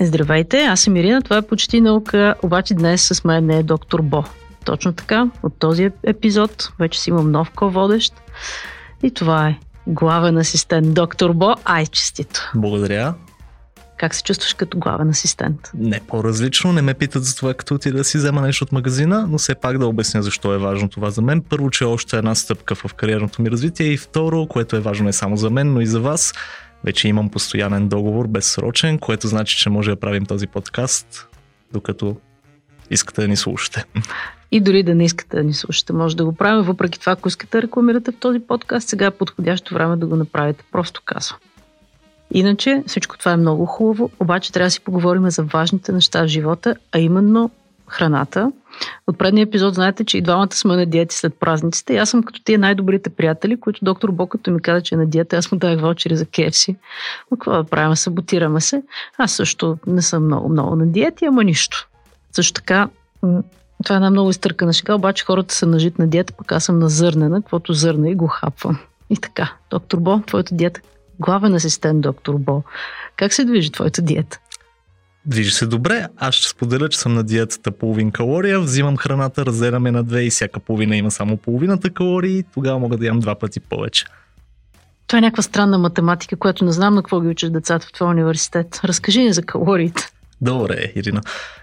Здравейте, аз съм Ирина, това е почти наука, обаче днес с мен не е доктор Бо. Точно така, от този епизод вече си имам нов ко-водещ и това е главен асистент доктор Бо. Ай, честито! Благодаря. Как се чувстваш като главен асистент? Не по-различно, не ме питат за това, като ти да си взема нещо от магазина, но все пак да обясня защо е важно това за мен. Първо, че е още една стъпка в кариерното ми развитие и второ, което е важно не само за мен, но и за вас, вече имам постоянен договор, безсрочен, което значи, че може да правим този подкаст, докато искате да ни слушате. И дори да не искате да ни слушате, може да го правим. Въпреки това, ако искате да рекламирате в този подкаст, сега е подходящо време да го направите. Просто казвам. Иначе всичко това е много хубаво, обаче трябва да си поговорим за важните неща в живота, а именно храната. От предния епизод знаете, че и двамата сме на диети след празниците. И аз съм като тия най-добрите приятели, които доктор Бокато ми каза, че е на диета, аз му давах вълчери за кефси. Но какво да правим? Саботираме се. Аз също не съм много, много на диети, ама нищо. Също така, това е една много изтъркана шега, обаче хората са на жит на диета, пък аз съм на зърнена, каквото зърна и го хапвам. И така, доктор Бо, твоята диета, главен асистент доктор Бо, как се движи твоята диета? Движи се добре. Аз ще споделя, че съм на диетата половин калория, взимам храната, разделяме на две и всяка половина има само половината калории, тогава мога да ям два пъти повече. Това е някаква странна математика, която не знам на какво ги учат децата в твоя университет. Разкажи ни за калориите. Добре, Ирина.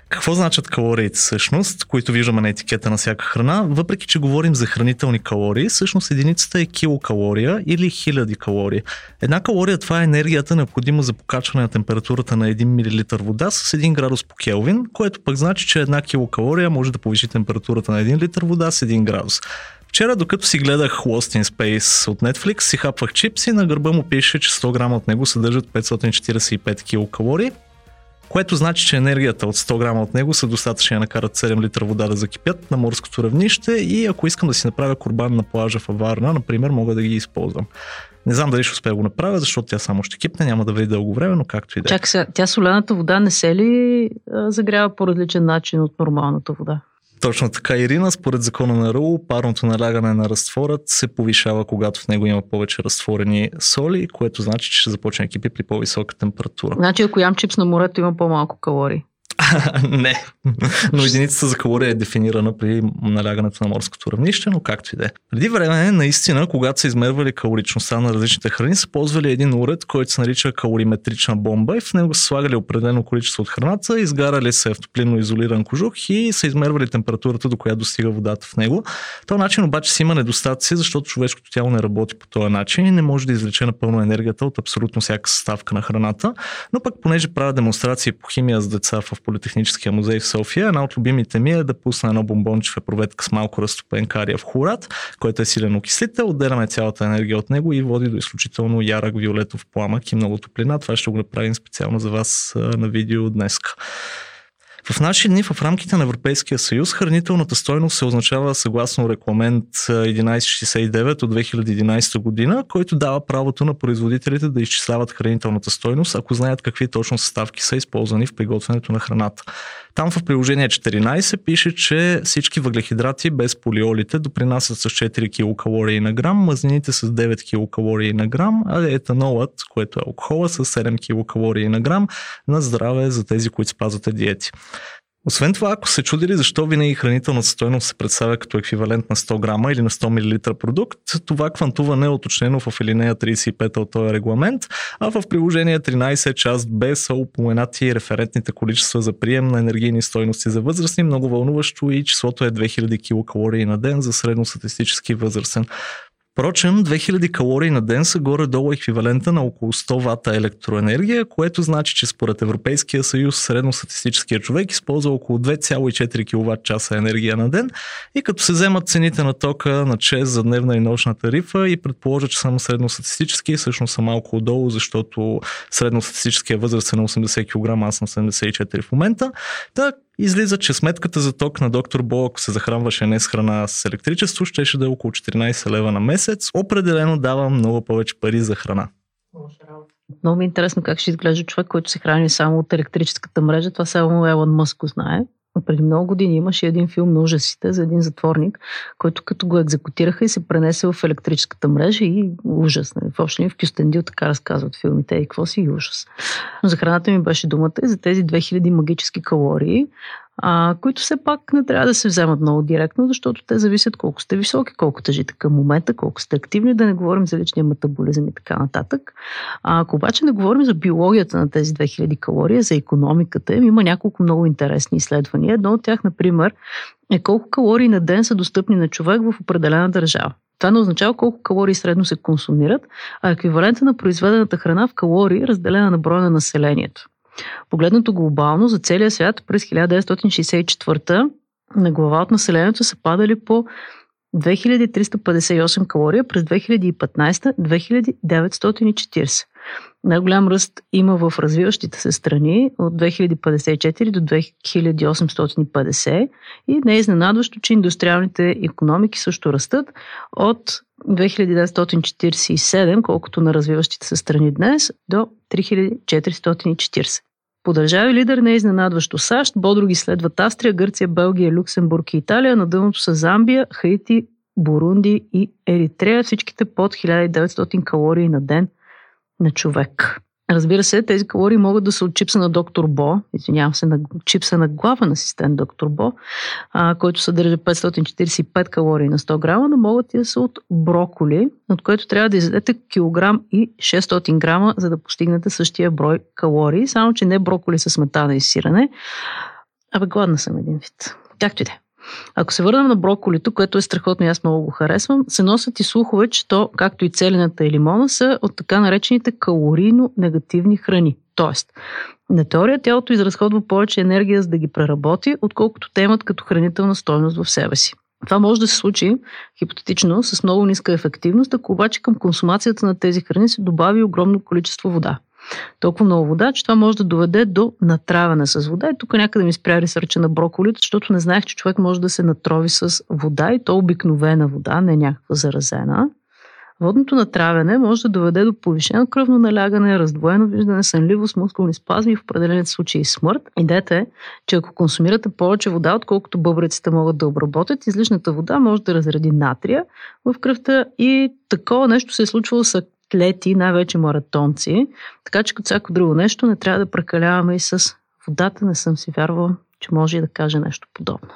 Какво значат калориите всъщност, които виждаме на етикета на всяка храна? Въпреки, че говорим за хранителни калории, всъщност единицата е килокалория или хиляди калории. Една калория това е енергията необходима за покачване на температурата на 1 мл вода с 1 градус по Келвин, което пък значи, че една килокалория може да повиши температурата на 1 литър вода с 1 градус. Вчера, докато си гледах Lost in Space от Netflix, си хапвах чипси, на гърба му пише, че 100 грама от него съдържат 545 килокалории, което значи, че енергията от 100 грама от него са достатъчни да накарат 7 литра вода да закипят на морското равнище и ако искам да си направя корбан на плажа в Аварна, например, мога да ги използвам. Не знам дали ще успея го направя, защото тя само ще кипне, няма да вреди дълго време, но както и да е. Чакай сега, тя солената вода не се ли загрява по различен начин от нормалната вода? Точно така, Ирина. Според закона на РУ, парното налягане на разтворът се повишава, когато в него има повече разтворени соли, което значи, че ще започне кипи при по-висока температура. Значи, ако ям чипс на морето, има по-малко калории. не, но единицата за калория е дефинирана при налягането на морското равнище, но както и да е. Преди време, наистина, когато са измервали калоричността на различните храни, са ползвали един уред, който се нарича калориметрична бомба и в него са слагали определено количество от храната, изгарали се в топлинно изолиран кожух и са измервали температурата, до която достига водата в него. Този начин обаче си има недостатъци, защото човешкото тяло не работи по този начин и не може да извлече напълно енергията от абсолютно всяка съставка на храната. Но пък, понеже правя демонстрации по химия с деца в Политехническия музей в София. Една от любимите ми е да пусна едно бомбонче в епроветка с малко разтопен кария в хурат, който е силен окислител. Отделяме цялата енергия от него и води до изключително ярък виолетов пламък и много топлина. Това ще го направим специално за вас на видео днес. В наши дни в рамките на Европейския съюз хранителната стойност се означава съгласно регламент 1169 от 2011 година, който дава правото на производителите да изчисляват хранителната стойност, ако знаят какви точно съставки са използвани в приготвянето на храната. Там в приложение 14 пише, че всички въглехидрати без полиолите допринасят с 4 килокалории на грам, мазнините с 9 килокалории на грам, а етанолът, което е алкохола, с 7 килокалории на грам на здраве за тези, които спазвате диети. Освен това, ако се чудили защо винаги хранителната стойност се представя като еквивалент на 100 грама или на 100 мл продукт, това квантуване е уточнено в елинея 35 от този регламент, а в приложение 13 част Б са упоменати референтните количества за прием на енергийни стойности за възрастни, много вълнуващо и числото е 2000 килокалории на ден за средностатистически възрастен. Впрочем, 2000 калории на ден са горе-долу еквивалента на около 100 вата електроенергия, което значи, че според Европейския съюз средностатистическия човек използва около 2,4 кВт часа енергия на ден и като се вземат цените на тока на ЧЕС за дневна и нощна тарифа и предположа, че само средностатистически, всъщност са малко отдолу, защото средностатистическия възраст е на 80 кг, аз на 74 в момента. Так, Излиза, че сметката за ток на доктор Бо, ако се захранваше не с храна, с електричество, щеше да е около 14 лева на месец. Определено дава много повече пари за храна. Много ми е интересно как ще изглежда човек, който се храни само от електрическата мрежа. Това само Елон Мъск го знае. Преди много години имаше един филм на ужасите за един затворник, който като го екзекутираха и се пренесе в електрическата мрежа и ужас. Нали? В общи в Кюстендил така разказват филмите и какво си и ужас. Но за храната ми беше думата и за тези 2000 магически калории, а, които все пак не трябва да се вземат много директно, защото те зависят колко сте високи, колко тежите към момента, колко сте активни, да не говорим за личния метаболизъм и така нататък. А, ако обаче не говорим за биологията на тези 2000 калории, за економиката им, има няколко много интересни изследвания. Едно от тях, например, е колко калории на ден са достъпни на човек в определена държава. Това не означава колко калории средно се консумират, а еквивалента на произведената храна в калории, разделена на броя на населението. Погледнато глобално за целия свят през 1964 на глава от населението са падали по 2358 калории, през 2015 2940. Най-голям ръст има в развиващите се страни от 2054 до 2850 и не е изненадващо, че индустриалните економики също растат от 2947, колкото на развиващите се страни днес, до 3440. По държави лидер не е изненадващо САЩ, бодро ги следват Австрия, Гърция, Белгия, Люксембург и Италия, на дъното са Замбия, Хаити, Бурунди и Еритрея, всичките под 1900 калории на ден на човек. Разбира се, тези калории могат да са от чипса на доктор Бо, извинявам се, на чипса на главен асистент доктор Бо, а, който съдържа 545 калории на 100 грама, но могат и да са от броколи, от което трябва да изядете килограм и 600 грама, за да постигнете същия брой калории, само че не броколи с сметана и сирене. Абе, гладна съм един вид. Както и да е. Ако се върнем на броколито, което е страхотно и аз много го харесвам, се носят и слухове, че то, както и целената и лимона, са от така наречените калорийно-негативни храни. Тоест, на теория тялото изразходва повече енергия за да ги преработи, отколкото те имат като хранителна стойност в себе си. Това може да се случи хипотетично с много ниска ефективност, ако обаче към консумацията на тези храни се добави огромно количество вода толкова много вода, че това може да доведе до натравяне с вода. И тук някъде ми спря ресърча на броколито, защото не знаех, че човек може да се натрови с вода и то обикновена вода, не някаква заразена. Водното натравяне може да доведе до повишено кръвно налягане, раздвоено виждане, сънливост, мускулни спазми и в определените случаи смърт. Идеята е, че ако консумирате повече вода, отколкото бъбреците могат да обработят, излишната вода може да разреди натрия в кръвта и такова нещо се е случвало с атлети, най-вече маратонци. Така че като всяко друго нещо не трябва да прекаляваме и с водата. Не съм си вярвала, че може и да каже нещо подобно.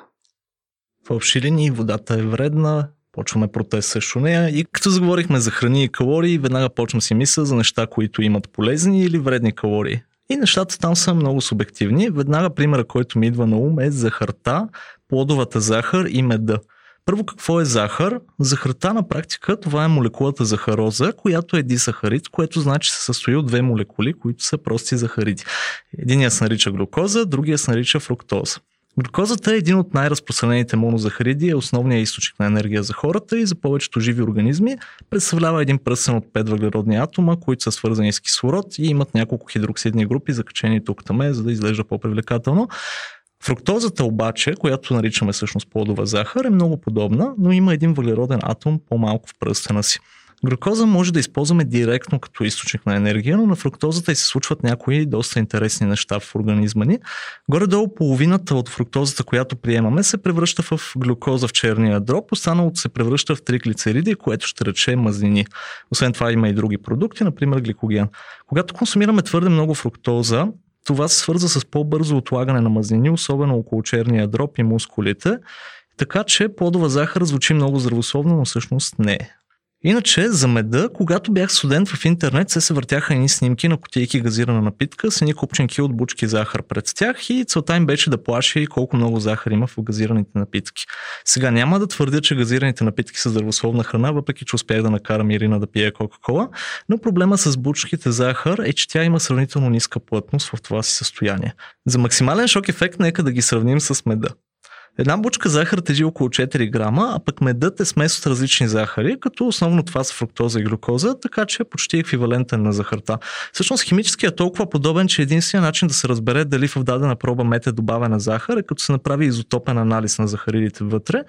В общи линии водата е вредна, почваме протест срещу нея и като заговорихме за храни и калории, веднага почвам си мисля за неща, които имат полезни или вредни калории. И нещата там са много субективни. Веднага примера, който ми идва на ум е захарта, плодовата захар и меда. Първо, какво е захар? Захарта на практика това е молекулата захароза, която е дисахарид, което значи се състои от две молекули, които са прости захариди. Единият се нарича глюкоза, другия се нарича фруктоза. Глюкозата е един от най-разпространените монозахариди, е основният източник на енергия за хората и за повечето живи организми. Представлява един пръсен от 5 въглеродни атома, които са свързани с кислород и имат няколко хидроксидни групи, закачени тук там, за да изглежда по-привлекателно. Фруктозата обаче, която наричаме всъщност плодова захар, е много подобна, но има един въглероден атом по-малко в пръстена си. Глюкоза може да използваме директно като източник на енергия, но на фруктозата и се случват някои доста интересни неща в организма ни. Горе-долу половината от фруктозата, която приемаме, се превръща в глюкоза в черния дроб, останалото се превръща в триглицериди, което ще рече мазнини. Освен това има и други продукти, например гликоген. Когато консумираме твърде много фруктоза, това се свърза с по-бързо отлагане на мазнини, особено около черния дроб и мускулите. Така че плодова захар звучи много здравословно, но всъщност не е. Иначе за меда, когато бях студент в интернет, се се въртяха едни снимки на котейки газирана напитка с едни купченки от бучки захар пред тях и целта им беше да плаши колко много захар има в газираните напитки. Сега няма да твърдя, че газираните напитки са здравословна храна, въпреки че успях да накарам Ирина да пие Кока-Кола, но проблема с бучките захар е, че тя има сравнително ниска плътност в това си състояние. За максимален шок ефект нека да ги сравним с меда. Една бучка захар тежи около 4 грама, а пък медът е смес от различни захари, като основно това са фруктоза и глюкоза, така че е почти еквивалентен на захарта. Всъщност химически е толкова подобен, че единственият начин да се разбере дали в дадена проба мед е добавена захар е като се направи изотопен анализ на захаридите вътре.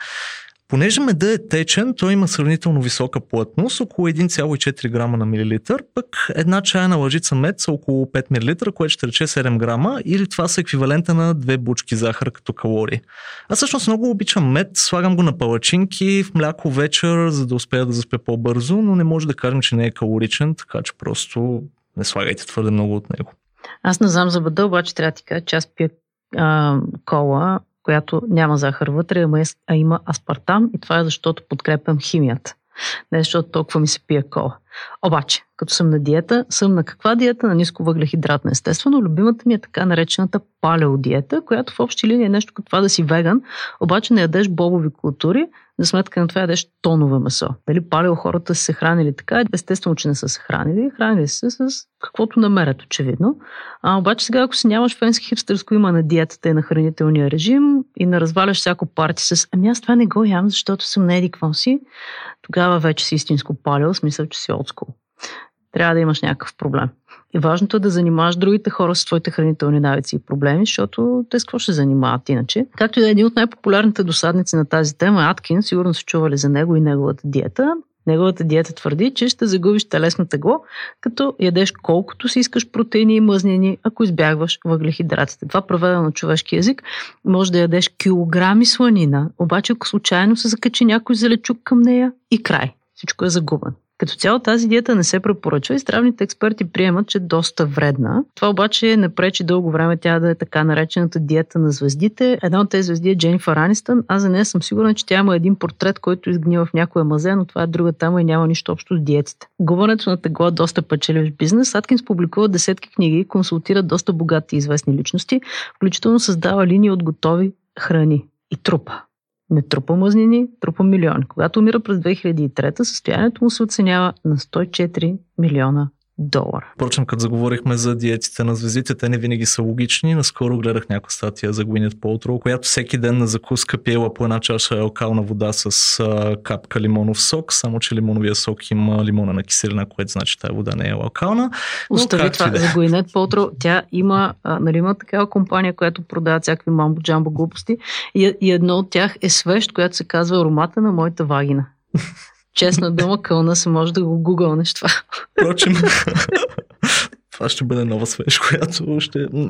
Понеже меда е течен, той има сравнително висока плътност, около 1,4 грама на милилитър, пък една чайна лъжица мед са около 5 мл, което ще рече 7 грама, или това са еквивалента на две бучки захар като калории. Аз всъщност много обичам мед, слагам го на палачинки, в мляко вечер, за да успея да заспя по-бързо, но не може да кажем, че не е калоричен, така че просто не слагайте твърде много от него. Аз не знам за бъда, обаче трябва да ти кажа, че аз пия а, кола която няма захар вътре, а има аспартам и това е защото подкрепям химията. Не защото толкова ми се пие кола. Обаче, като съм на диета, съм на каква диета? На ниско въглехидратна. Естествено, любимата ми е така наречената палеодиета, която в общи линии е нещо като това да си веган, обаче не ядеш бобови култури, за сметка на това ядеш тонове месо. Дали палео хората са се хранили така? Естествено, че не са се хранили. Хранили се с каквото намерят, очевидно. А, обаче сега, ако си нямаш фенски хипстърско има на диетата и на хранителния режим и не разваляш всяко парти с ами аз това не го ям, защото съм не еди си, тогава вече си истинско палео, смисъл, че си отскул. Трябва да имаш някакъв проблем. И важното е да занимаваш другите хора с твоите хранителни навици и проблеми, защото те с какво ще занимават иначе. Както и е един от най-популярните досадници на тази тема, Аткин, сигурно са чували за него и неговата диета. Неговата диета твърди, че ще загубиш телесно тегло, като ядеш колкото си искаш протеини и мъзнини, ако избягваш въглехидратите. Това преведено на човешки язик може да ядеш килограми сланина, обаче ако случайно се закачи някой залечук към нея и край. Всичко е загубено. Като цяло тази диета не се препоръчва и здравните експерти приемат, че е доста вредна. Това обаче не пречи дълго време тя да е така наречената диета на звездите. Една от тези звезди е Дженнифър Анистън. Аз за нея съм сигурна, че тя има един портрет, който изгнива в някоя мазе, но това е друга тема и няма нищо общо с диетите. Губането на тегло е доста печеливш бизнес. Аткинс публикува десетки книги, консултира доста богати и известни личности, включително създава линии от готови храни и трупа. Не трупа мазнини, трупа милиони. Когато умира през 2003, състоянието му се оценява на 104 милиона долара. Впрочем, като заговорихме за диетите на звездите, те не винаги са логични. Наскоро гледах някаква статия за Gwyneth Paltrow, която всеки ден на закуска пиела по една чаша алкална вода с а, капка лимонов сок, само че лимоновия сок има лимона на киселина, което значи тази вода не е алкална. Остави това за Gwyneth Paltrow. Тя има, а, нали, има такава компания, която продава всякакви мамбо-джамбо глупости и, и едно от тях е свещ, която се казва аромата на моята вагина. Честна дума, кълна се може да го гугълнеш това. Впрочем, това ще бъде нова свеж, която ще... Не.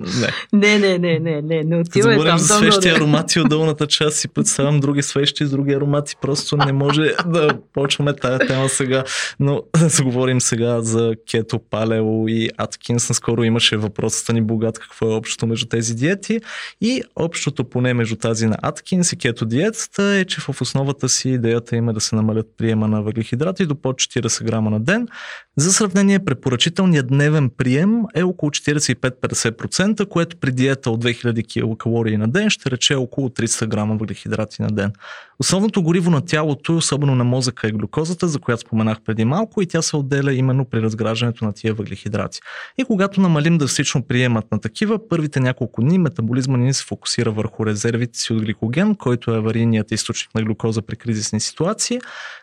Не, не, не, не, не, не отива Заговорим там. за свещи аромати от долната част си представям други свещи с други аромати. Просто не може да почваме тая тема сега. Но да се говорим сега за кето, палео и Аткинс. Наскоро имаше въпросата ни богат какво е общото между тези диети. И общото поне между тази на Аткинс и кето диетата е, че в основата си идеята има да се намалят приема на въглехидрати до под 40 грама на ден. За сравнение, препоръчителният дневен прием прием е около 45-50%, което при диета от 2000 килокалории на ден ще рече около 300 грама въглехидрати на ден. Основното гориво на тялото, особено на мозъка е глюкозата, за която споменах преди малко и тя се отделя именно при разграждането на тия въглехидрати. И когато намалим драстично приемат на такива, първите няколко дни метаболизма ни се фокусира върху резервите си от гликоген, който е аварийният източник на глюкоза при кризисни ситуации,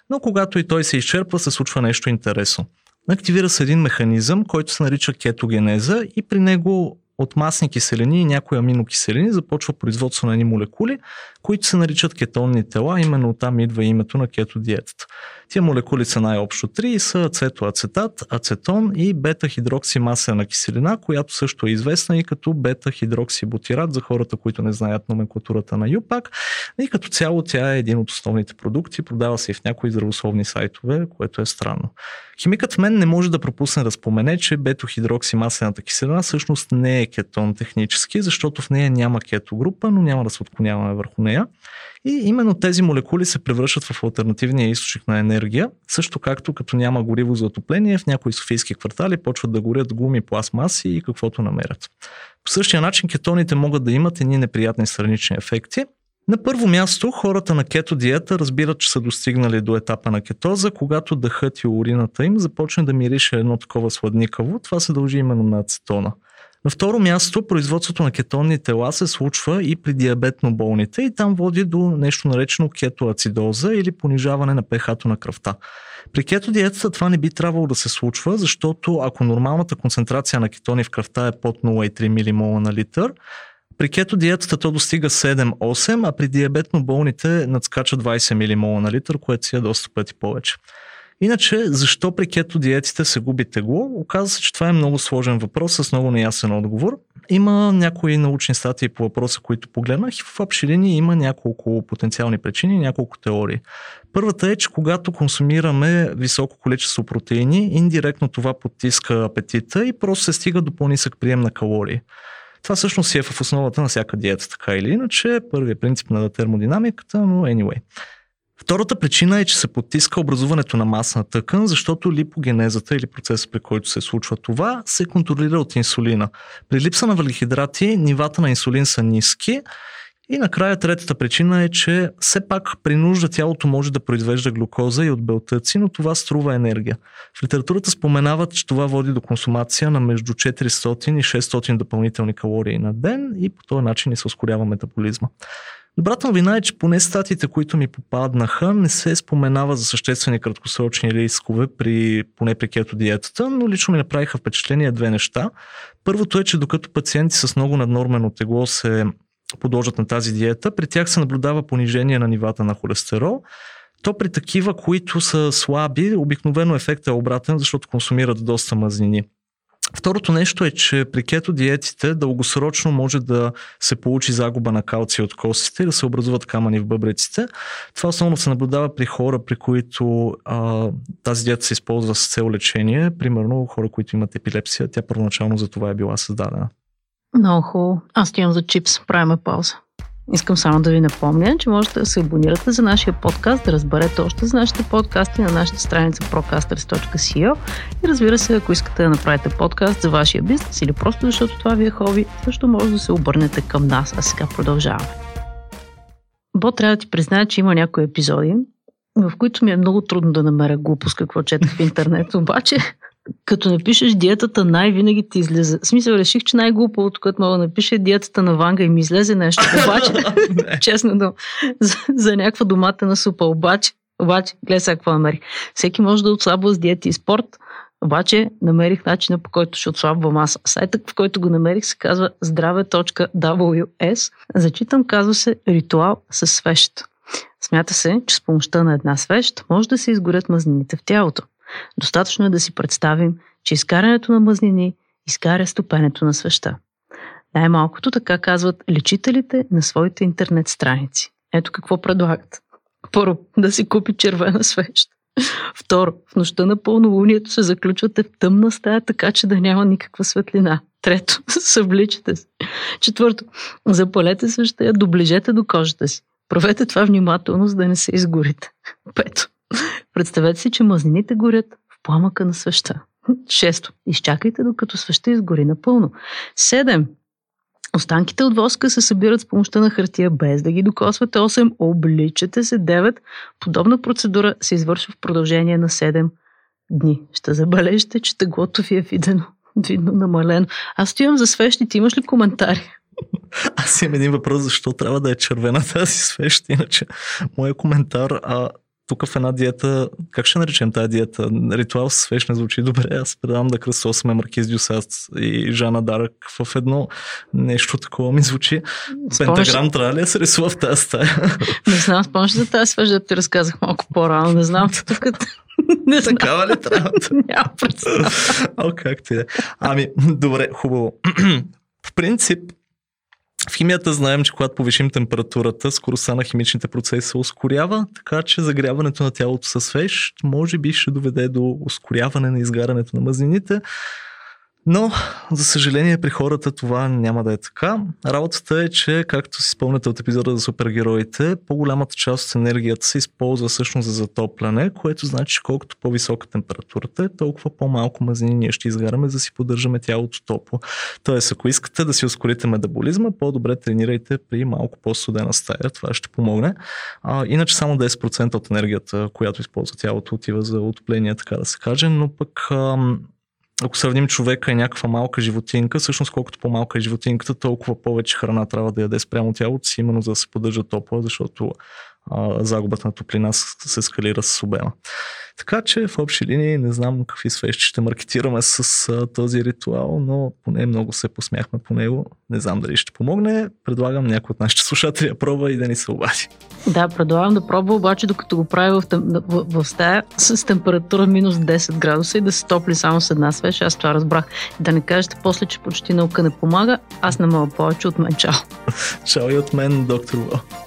но когато и той се изчерпва, се случва нещо интересно. Активира се един механизъм, който се нарича кетогенеза и при него от масни киселини и някои аминокиселини започва производство на едни молекули, които се наричат кетонни тела, именно оттам идва името на кетодиетата. Тия молекули са най-общо три и са ацетоацетат, ацетон и бета-хидроксимасена киселина, която също е известна и като бета-хидроксибутират за хората, които не знаят номенклатурата на ЮПАК. И като цяло тя е един от основните продукти, продава се и в някои здравословни сайтове, което е странно. Химикът в мен не може да пропусне да спомене, че бета-хидроксимасената киселина всъщност не е кетон технически, защото в нея няма кетогрупа, но няма да се отклоняваме върху нея. И именно тези молекули се превръщат в альтернативния източник на енергия, също както като няма гориво за отопление, в някои софийски квартали почват да горят гуми, пластмаси и каквото намерят. По същия начин кетоните могат да имат едни неприятни странични ефекти, на първо място, хората на кето диета разбират, че са достигнали до етапа на кетоза, когато дъхът и урината им започне да мирише едно такова сладникаво. Това се дължи именно на ацетона. На второ място, производството на кетонни тела се случва и при диабетно болните и там води до нещо наречено кетоацидоза или понижаване на pH на кръвта. При кето диетата това не би трябвало да се случва, защото ако нормалната концентрация на кетони в кръвта е под 0,3 милимола на литър, При кето диетата то достига 7-8, а при диабетно болните надскача 20 милимола на литър, което си е доста пъти повече. Иначе, защо при кето диетите се губи тегло? Оказва се, че това е много сложен въпрос с много неясен отговор. Има някои научни статии по въпроса, които погледнах и в общи линии има няколко потенциални причини, няколко теории. Първата е, че когато консумираме високо количество протеини, индиректно това потиска апетита и просто се стига до по-нисък прием на калории. Това всъщност е в основата на всяка диета, така или иначе. Първият принцип на термодинамиката, но anyway. Втората причина е, че се потиска образуването на масна тъкан, защото липогенезата или процесът при който се случва това се контролира от инсулина. При липса на въглехидрати нивата на инсулин са ниски и накрая третата причина е, че все пак при нужда тялото може да произвежда глюкоза и от белтъци, но това струва енергия. В литературата споменават, че това води до консумация на между 400 и 600 допълнителни калории на ден и по този начин и се ускорява метаболизма. Добрата новина е, че поне статиите, които ми попаднаха, не се споменава за съществени краткосрочни рискове при, поне при кето диетата, но лично ми направиха впечатление две неща. Първото е, че докато пациенти с много наднормено тегло се подложат на тази диета, при тях се наблюдава понижение на нивата на холестерол, то при такива, които са слаби, обикновено ефектът е обратен, защото консумират доста мазнини. Второто нещо е, че при кето диетите дългосрочно може да се получи загуба на калци от костите и да се образуват камъни в бъбреците. Това основно се наблюдава при хора, при които а, тази диета се използва с цел лечение. Примерно хора, които имат епилепсия, тя първоначално за това е била създадена. Много хубаво. Аз отивам за чипс. Правиме пауза. Искам само да ви напомня, че можете да се абонирате за нашия подкаст, да разберете още за нашите подкасти на нашата страница procasters.co и разбира се, ако искате да направите подкаст за вашия бизнес или просто защото това ви е хоби, също може да се обърнете към нас, а сега продължаваме. Бо трябва да ти призная, че има някои епизоди, в които ми е много трудно да намеря глупост, какво четах в интернет, обаче като напишеш диетата най-винаги ти излезе. В смисъл, реших, че най-глупавото, което мога да напиша е диетата на Ванга и ми излезе нещо. Обаче, честно, да, за, за някаква доматена супа. Обаче, обаче, гледай сега какво намерих. Всеки може да отслабва с диета и спорт, обаче намерих начина по който ще отслабвам аз. Сайтът, в който го намерих, се казва здраве.ws. Зачитам, казва се ритуал с свещ. Смята се, че с помощта на една свещ може да се изгорят мазнините в тялото. Достатъчно е да си представим, че изкарането на мъзнини изкаря стопенето на свеща. Най-малкото така казват лечителите на своите интернет страници. Ето какво предлагат. Първо, да си купи червена свещ. Второ, в нощта на пълнолунието се заключвате в тъмна стая, така че да няма никаква светлина. Трето, съвличате се. Четвърто, запалете свеща, доближете до кожата си. Правете това внимателно, за да не се изгорите. Пето, Представете си, че мазнините горят в пламъка на свеща. Шесто. Изчакайте докато свеща изгори напълно. Седем. Останките от воска се събират с помощта на хартия без да ги докосвате. 8. Обличате се. 9. Подобна процедура се извършва в продължение на 7 дни. Ще забележите, че теглото ви е видено, видно намалено. Аз стоям за свещи. Ти имаш ли коментари? Аз имам един въпрос, защо трябва да е червена тази свещ, иначе моят коментар, а, тук в една диета, как ще наречем тази диета? Ритуал с свеж не звучи добре. Аз предавам да кръсосаме Маркиз Дюсаст и Жана Дарък в едно нещо такова ми звучи. Спомняш... Пентаграм трябва ли да се рисува в тази стая? Не знам, спомняш за тази свеж, да ти разказах малко по-рано. Не знам, тук не знам. Такава ли трябва? Няма представа. О, как ти е. Ами, добре, хубаво. в принцип, в химията знаем, че когато повишим температурата, скоростта на химичните процеси се ускорява, така че загряването на тялото със свеж може би ще доведе до ускоряване на изгарянето на мазнините, но, за съжаление, при хората това няма да е така. Работата е, че, както си спомняте от епизода за супергероите, по-голямата част от енергията се използва всъщност за затопляне, което значи, че колкото по-висока температурата е, толкова по-малко мазнини ние ще изгаряме, за да си поддържаме тялото топло. Тоест, ако искате да си ускорите метаболизма, по-добре тренирайте при малко по-студена стая. Това ще помогне. А, иначе само 10% от енергията, която използва тялото, отива за отопление, така да се каже, но пък ам, ако сравним човека и някаква малка животинка, всъщност колкото по-малка е животинката, толкова повече храна трябва да яде спрямо тялото си, именно за да се поддържа топла, защото а, загубата на топлина се скалира с обема. Така че в общи линии не знам какви свещи ще маркетираме с а, този ритуал, но поне много се посмяхме по него. Не знам дали ще помогне. Предлагам някой от нашите слушатели да пробва и да ни се обади. Да, предлагам да пробва, обаче докато го прави в, в, в, стая с температура минус 10 градуса и да се топли само с една свеж. Аз това разбрах. Да не кажете после, че почти наука не помага. Аз не мога повече от мен. Чао. Чао и от мен, доктор Вал.